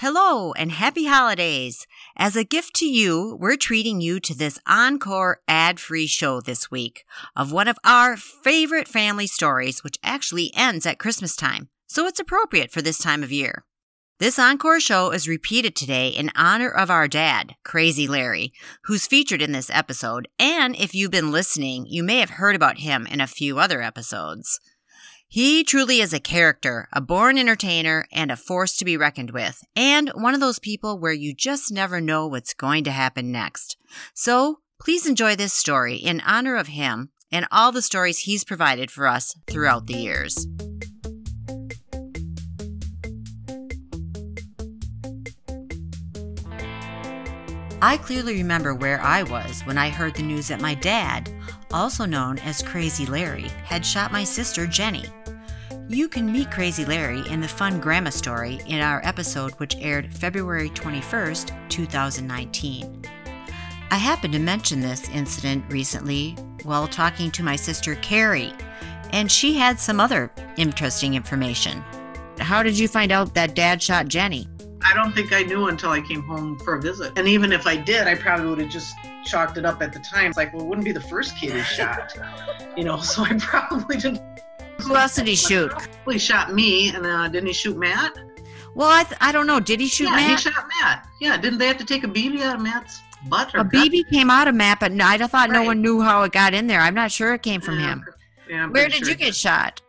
Hello and happy holidays. As a gift to you, we're treating you to this encore ad free show this week of one of our favorite family stories, which actually ends at Christmas time, so it's appropriate for this time of year. This encore show is repeated today in honor of our dad, Crazy Larry, who's featured in this episode, and if you've been listening, you may have heard about him in a few other episodes. He truly is a character, a born entertainer, and a force to be reckoned with, and one of those people where you just never know what's going to happen next. So, please enjoy this story in honor of him and all the stories he's provided for us throughout the years. I clearly remember where I was when I heard the news that my dad, also known as Crazy Larry, had shot my sister Jenny. You can meet Crazy Larry in the Fun Grandma story in our episode which aired February 21st, 2019. I happened to mention this incident recently while talking to my sister Carrie, and she had some other interesting information. How did you find out that dad shot Jenny? I don't think I knew until I came home for a visit. And even if I did, I probably would have just chalked it up at the time. It's like, well, it wouldn't be the first kid he shot, you know, so I probably didn't who else did he shoot? He shot me, and uh, didn't he shoot Matt? Well, I, th- I don't know. Did he shoot yeah, Matt? he shot Matt. Yeah, didn't they have to take a BB out of Matt's butt? a BB came out of Matt, but I thought right. no one knew how it got in there. I'm not sure it came from yeah, him. Yeah, Where did sure you get shot?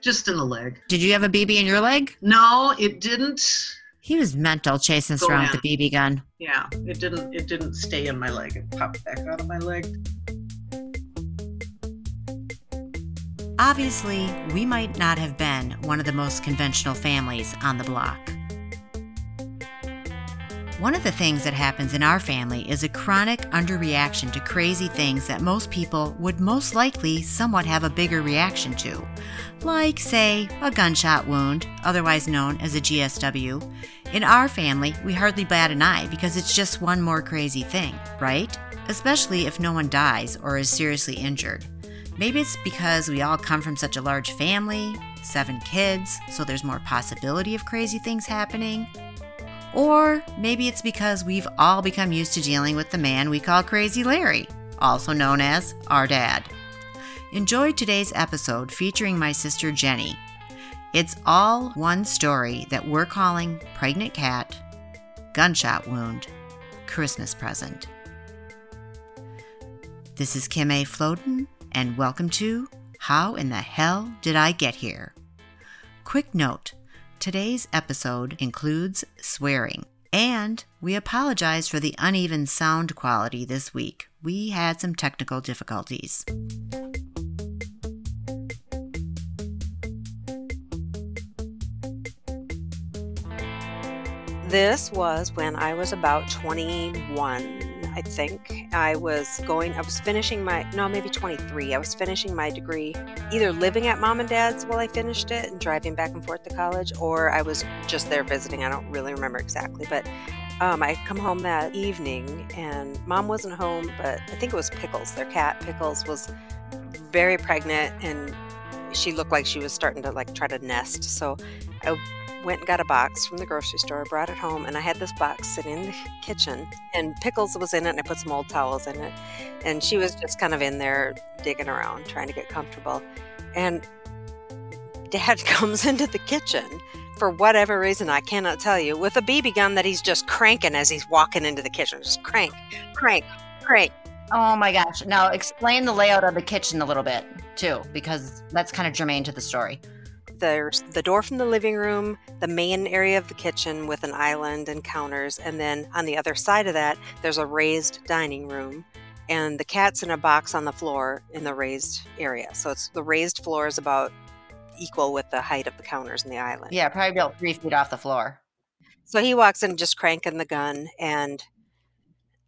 Just in the leg. Did you have a BB in your leg? No, it didn't. He was mental chasing us around with the BB gun. Yeah, it didn't. It didn't stay in my leg. It popped back out of my leg. Obviously, we might not have been one of the most conventional families on the block. One of the things that happens in our family is a chronic underreaction to crazy things that most people would most likely somewhat have a bigger reaction to. Like, say, a gunshot wound, otherwise known as a GSW. In our family, we hardly bat an eye because it's just one more crazy thing, right? Especially if no one dies or is seriously injured. Maybe it's because we all come from such a large family, seven kids, so there's more possibility of crazy things happening. Or maybe it's because we've all become used to dealing with the man we call Crazy Larry, also known as our dad. Enjoy today's episode featuring my sister Jenny. It's all one story that we're calling Pregnant Cat, Gunshot Wound, Christmas Present. This is Kim A. Floden and welcome to How in the Hell Did I Get Here? Quick note today's episode includes swearing, and we apologize for the uneven sound quality this week. We had some technical difficulties. This was when I was about 21 I think. I was going, I was finishing my, no, maybe 23. I was finishing my degree, either living at mom and dad's while I finished it and driving back and forth to college, or I was just there visiting. I don't really remember exactly, but um, I come home that evening and mom wasn't home, but I think it was Pickles, their cat. Pickles was very pregnant and she looked like she was starting to like try to nest. So I went and got a box from the grocery store, brought it home, and I had this box sitting in the kitchen. And Pickles was in it, and I put some old towels in it. And she was just kind of in there digging around, trying to get comfortable. And Dad comes into the kitchen for whatever reason, I cannot tell you, with a BB gun that he's just cranking as he's walking into the kitchen. Just crank, crank, crank. Oh my gosh. Now explain the layout of the kitchen a little bit, too, because that's kind of germane to the story. There's the door from the living room, the main area of the kitchen with an island and counters, and then on the other side of that, there's a raised dining room. And the cat's in a box on the floor in the raised area. So it's the raised floor is about equal with the height of the counters in the island. Yeah, probably about three feet off the floor. So he walks in just cranking the gun, and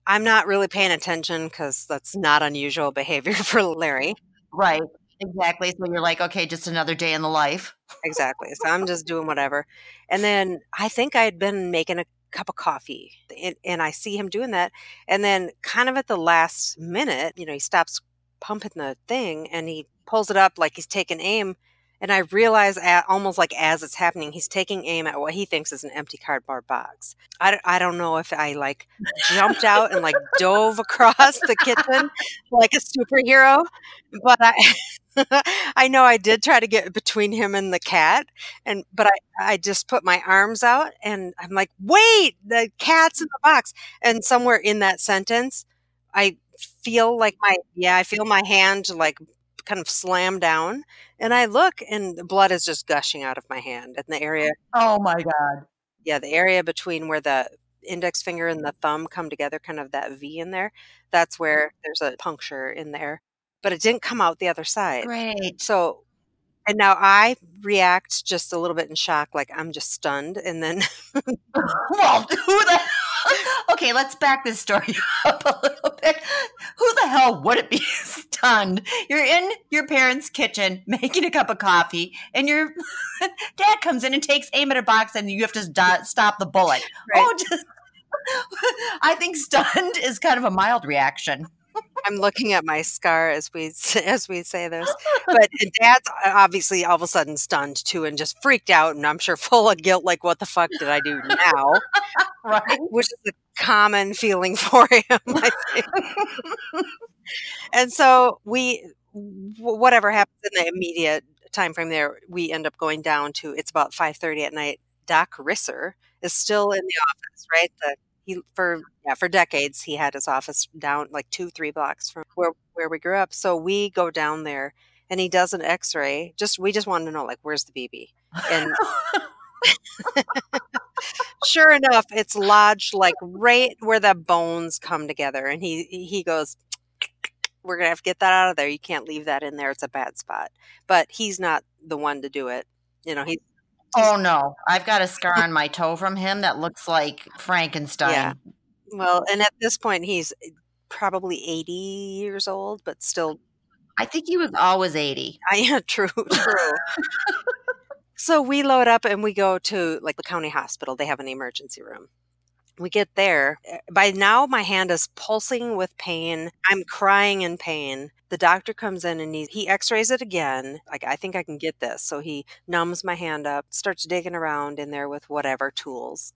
I'm not really paying attention because that's not unusual behavior for Larry. Right. Exactly. So you're like, okay, just another day in the life. exactly. So I'm just doing whatever. And then I think I had been making a cup of coffee and, and, I see him doing that. And then, kind of at the last minute, you know, he stops pumping the thing and he pulls it up like he's taking aim. And I realize at, almost like as it's happening, he's taking aim at what he thinks is an empty cardboard box. I, I don't know if I like jumped out and like dove across the kitchen like a superhero, but I I know I did try to get between him and the cat, and but I I just put my arms out and I'm like, wait, the cat's in the box, and somewhere in that sentence, I feel like my yeah, I feel my hand like kind of slam down, and I look, and the blood is just gushing out of my hand in the area. Oh my god! Yeah, the area between where the index finger and the thumb come together, kind of that V in there. That's where there's a puncture in there but it didn't come out the other side. Right. So, and now I react just a little bit in shock, like I'm just stunned. And then, well, who the okay, let's back this story up a little bit. Who the hell would it be stunned? You're in your parents' kitchen making a cup of coffee, and your dad comes in and takes aim at a box, and you have to stop the bullet. Right. Oh, just. I think stunned is kind of a mild reaction. I'm looking at my scar as we as we say this. But dad's uh, obviously all of a sudden stunned too and just freaked out and I'm sure full of guilt like what the fuck did I do now? right. Which is a common feeling for him, I think. and so we whatever happens in the immediate time frame there, we end up going down to it's about 5:30 at night. Doc Risser is still in the office, right? The he for yeah for decades he had his office down like two three blocks from where where we grew up so we go down there and he does an x-ray just we just wanted to know like where's the bb and sure enough it's lodged like right where the bones come together and he he goes we're gonna have to get that out of there. You can't leave that in there. It's a bad spot. But he's not the one to do it. You know he's Oh no, I've got a scar on my toe from him that looks like Frankenstein. Yeah. Well, and at this point, he's eh, probably 80 years old, but still. I think he was always 80. I, yeah, true, true. so we load up and we go to like the county hospital. They have an emergency room. We get there. Eh, by now, my hand is pulsing with pain. I'm crying in pain the doctor comes in and he, he x-rays it again like i think i can get this so he numbs my hand up starts digging around in there with whatever tools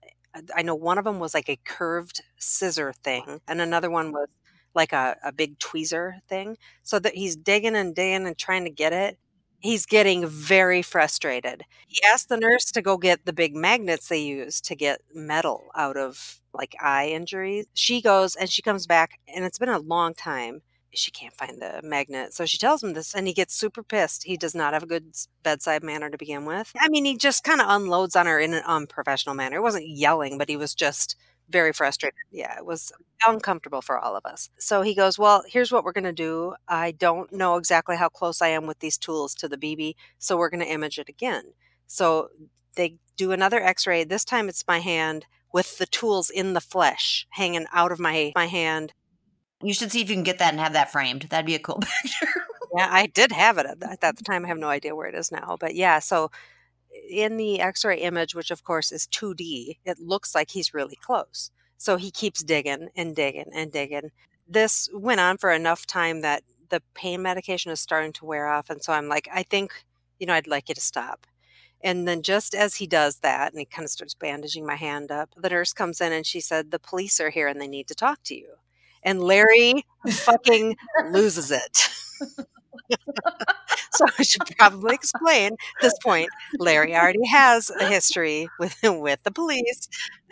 i know one of them was like a curved scissor thing and another one was like a, a big tweezer thing so that he's digging and digging and trying to get it he's getting very frustrated he asked the nurse to go get the big magnets they use to get metal out of like eye injuries she goes and she comes back and it's been a long time she can't find the magnet. So she tells him this, and he gets super pissed. He does not have a good bedside manner to begin with. I mean, he just kind of unloads on her in an unprofessional manner. It wasn't yelling, but he was just very frustrated. Yeah, it was uncomfortable for all of us. So he goes, Well, here's what we're going to do. I don't know exactly how close I am with these tools to the BB, so we're going to image it again. So they do another x ray. This time it's my hand with the tools in the flesh hanging out of my, my hand you should see if you can get that and have that framed. That'd be a cool picture. yeah, I did have it at, at the time. I have no idea where it is now. But yeah, so in the x ray image, which of course is 2D, it looks like he's really close. So he keeps digging and digging and digging. This went on for enough time that the pain medication is starting to wear off. And so I'm like, I think, you know, I'd like you to stop. And then just as he does that, and he kind of starts bandaging my hand up, the nurse comes in and she said, The police are here and they need to talk to you and Larry fucking loses it. so I should probably explain this point. Larry already has a history with with the police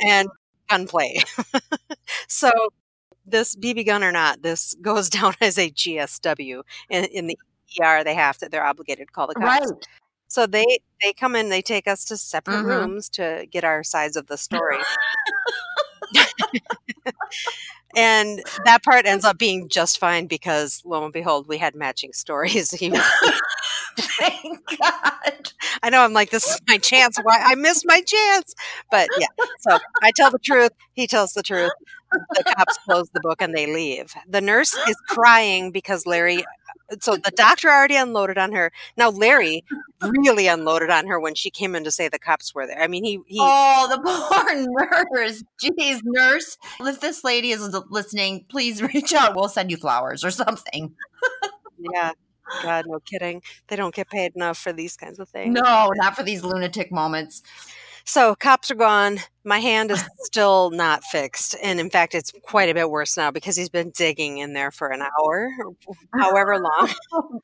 and gunplay. so this BB gun or not, this goes down as a GSW in, in the ER. They have to; they're obligated to call the cops. Right. So they they come in, they take us to separate mm-hmm. rooms to get our sides of the story. and that part ends up being just fine because lo and behold we had matching stories. Thank god. I know i'm like this is my chance. Why i missed my chance. But yeah so i tell the truth he tells the truth. The cops close the book and they leave. The nurse is crying because larry so the doctor already unloaded on her. Now Larry really unloaded on her when she came in to say the cops were there. I mean, he, he Oh, the poor nurse. Jeez, nurse. If this lady is listening, please reach out. We'll send you flowers or something. yeah. God, no kidding. They don't get paid enough for these kinds of things. No, not for these lunatic moments. So cops are gone. My hand is still not fixed. And in fact, it's quite a bit worse now because he's been digging in there for an hour, however long. oh,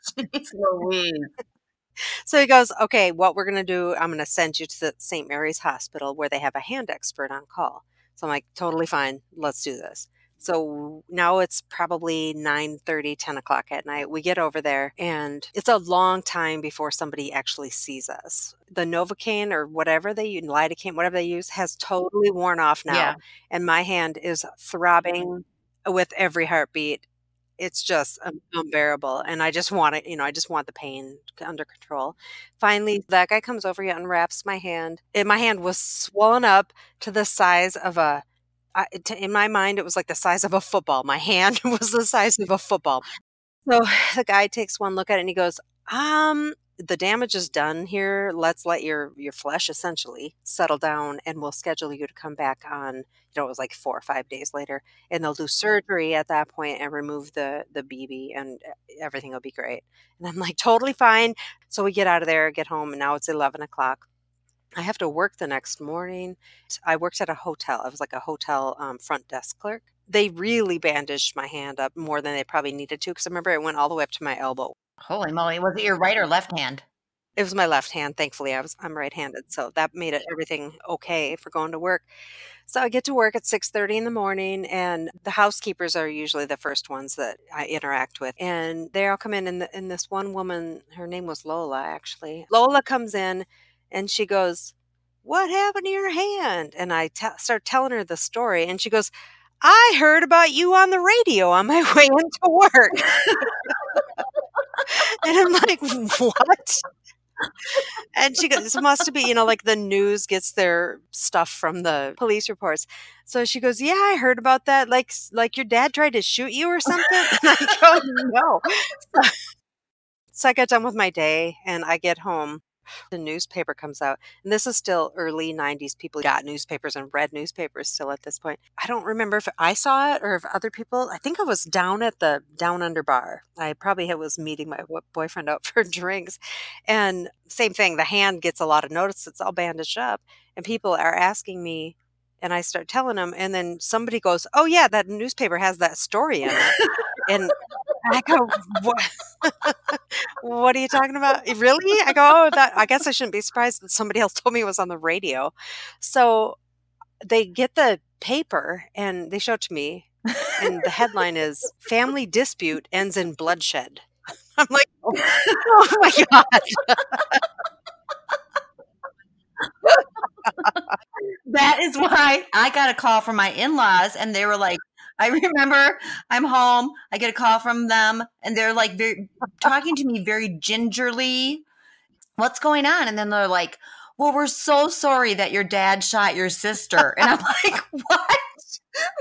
So he goes, Okay, what we're going to do, I'm going to send you to the St. Mary's Hospital where they have a hand expert on call. So I'm like, Totally fine. Let's do this. So now it's probably 9 30, 10 o'clock at night. We get over there and it's a long time before somebody actually sees us. The Novocaine or whatever they use, lidocaine, whatever they use, has totally worn off now. Yeah. And my hand is throbbing with every heartbeat. It's just unbearable. And I just want it, you know, I just want the pain under control. Finally, that guy comes over, he unwraps my hand. And my hand was swollen up to the size of a I, to, in my mind, it was like the size of a football. My hand was the size of a football. So the guy takes one look at it and he goes, um, the damage is done here. Let's let your your flesh essentially settle down, and we'll schedule you to come back on. You know, it was like four or five days later, and they'll do surgery at that point and remove the the BB, and everything will be great. And I'm like, totally fine. So we get out of there, get home, and now it's eleven o'clock. I have to work the next morning. I worked at a hotel. I was like a hotel um, front desk clerk. They really bandaged my hand up more than they probably needed to because I remember it went all the way up to my elbow. Holy moly. Was it your right or left hand? It was my left hand. Thankfully, I was I'm right-handed, so that made it everything okay for going to work. So I get to work at 6:30 in the morning and the housekeepers are usually the first ones that I interact with. And they all come in and, the, and this one woman, her name was Lola actually. Lola comes in and she goes, What happened to your hand? And I t- start telling her the story, and she goes, I heard about you on the radio on my way into work. and I'm like, What? and she goes, This must be, you know, like the news gets their stuff from the police reports. So she goes, Yeah, I heard about that. Like, like your dad tried to shoot you or something. And I go, No. So, so I get done with my day and I get home the newspaper comes out and this is still early 90s people got newspapers and read newspapers still at this point. I don't remember if i saw it or if other people i think i was down at the down under bar. I probably was meeting my boyfriend out for drinks and same thing the hand gets a lot of notice it's all bandaged up and people are asking me and I start telling them, and then somebody goes, "Oh yeah, that newspaper has that story in it," and I go, "What? what are you talking about? Really?" I go, "Oh, that. I guess I shouldn't be surprised that somebody else told me it was on the radio." So they get the paper and they show it to me, and the headline is "Family Dispute Ends in Bloodshed." I'm like, "Oh, oh my god." That is why I got a call from my in laws, and they were like, I remember I'm home. I get a call from them, and they're like very, talking to me very gingerly. What's going on? And then they're like, Well, we're so sorry that your dad shot your sister. And I'm like, What?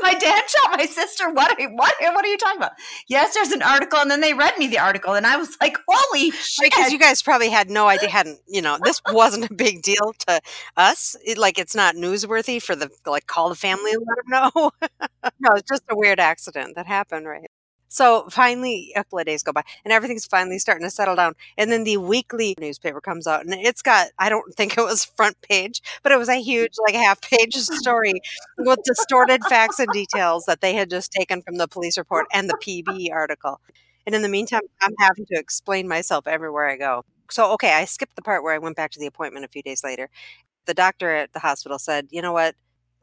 My dad shot my sister. What? What? What are you talking about? Yes, there's an article, and then they read me the article, and I was like, "Holy shit!" Because you guys probably had no idea, hadn't you know? This wasn't a big deal to us. It, like it's not newsworthy for the like call the family and let them know. no, it's just a weird accident that happened, right? So finally, a couple of days go by, and everything's finally starting to settle down. And then the weekly newspaper comes out, and it's got, I don't think it was front page, but it was a huge, like half page story with distorted facts and details that they had just taken from the police report and the PB article. And in the meantime, I'm having to explain myself everywhere I go. So, okay, I skipped the part where I went back to the appointment a few days later. The doctor at the hospital said, you know what?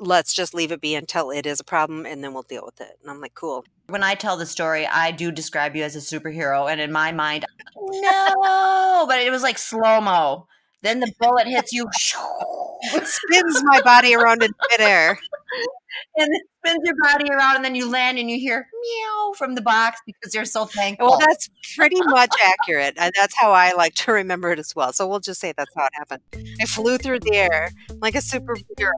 Let's just leave it be until it is a problem and then we'll deal with it. And I'm like, cool. When I tell the story, I do describe you as a superhero. And in my mind, no, but it was like slow mo. Then the bullet hits you, it spins my body around in midair. And it spins your body around, and then you land and you hear meow from the box because you're so thankful. Well, that's pretty much accurate. And that's how I like to remember it as well. So we'll just say that's how it happened. I flew through the air like a superhero.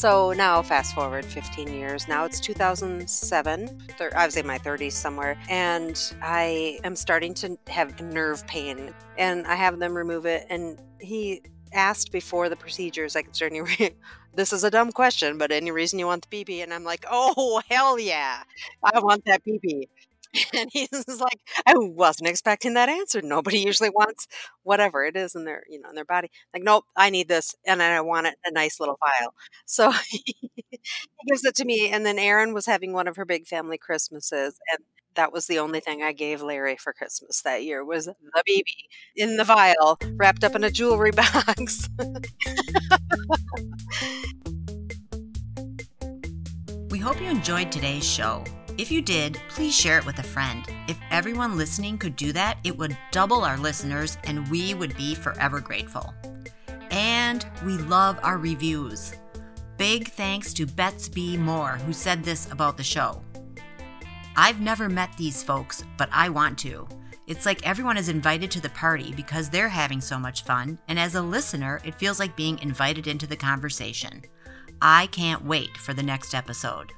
So now, fast forward 15 years. Now it's 2007. I was in my 30s somewhere, and I am starting to have nerve pain, and I have them remove it. And he asked before the procedures, like, is there any re- this is a dumb question, but any reason you want the BB? And I'm like, oh, hell yeah. I want that BB. And he's like, I wasn't expecting that answer. Nobody usually wants whatever it is in their, you know, in their body. Like, nope, I need this, and I want it in a nice little vial. So he gives it to me, and then Erin was having one of her big family Christmases, and that was the only thing I gave Larry for Christmas that year was the BB in the vial, wrapped up in a jewelry box. we hope you enjoyed today's show. If you did, please share it with a friend. If everyone listening could do that, it would double our listeners and we would be forever grateful. And we love our reviews. Big thanks to Bets B. Moore, who said this about the show. I've never met these folks, but I want to. It's like everyone is invited to the party because they're having so much fun, and as a listener, it feels like being invited into the conversation. I can't wait for the next episode.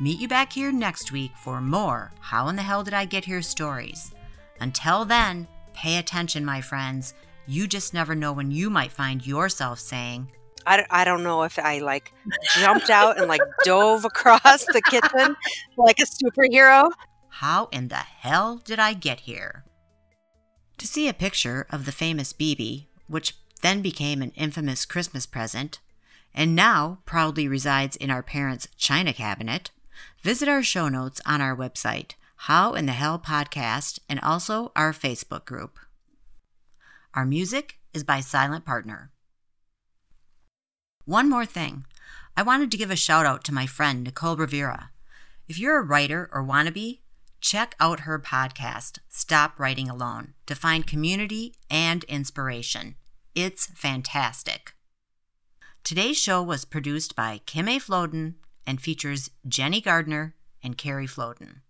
Meet you back here next week for more How in the Hell Did I Get Here stories. Until then, pay attention, my friends. You just never know when you might find yourself saying, I, I don't know if I like jumped out and like dove across the kitchen like a superhero. How in the hell did I get here? To see a picture of the famous BB, which then became an infamous Christmas present, and now proudly resides in our parents' china cabinet, visit our show notes on our website, How in the Hell Podcast, and also our Facebook group. Our music is by Silent Partner. One more thing. I wanted to give a shout out to my friend, Nicole Rivera. If you're a writer or wannabe, check out her podcast, Stop Writing Alone, to find community and inspiration. It's fantastic. Today's show was produced by Kim A. Floden and features Jenny Gardner and Carrie Floden.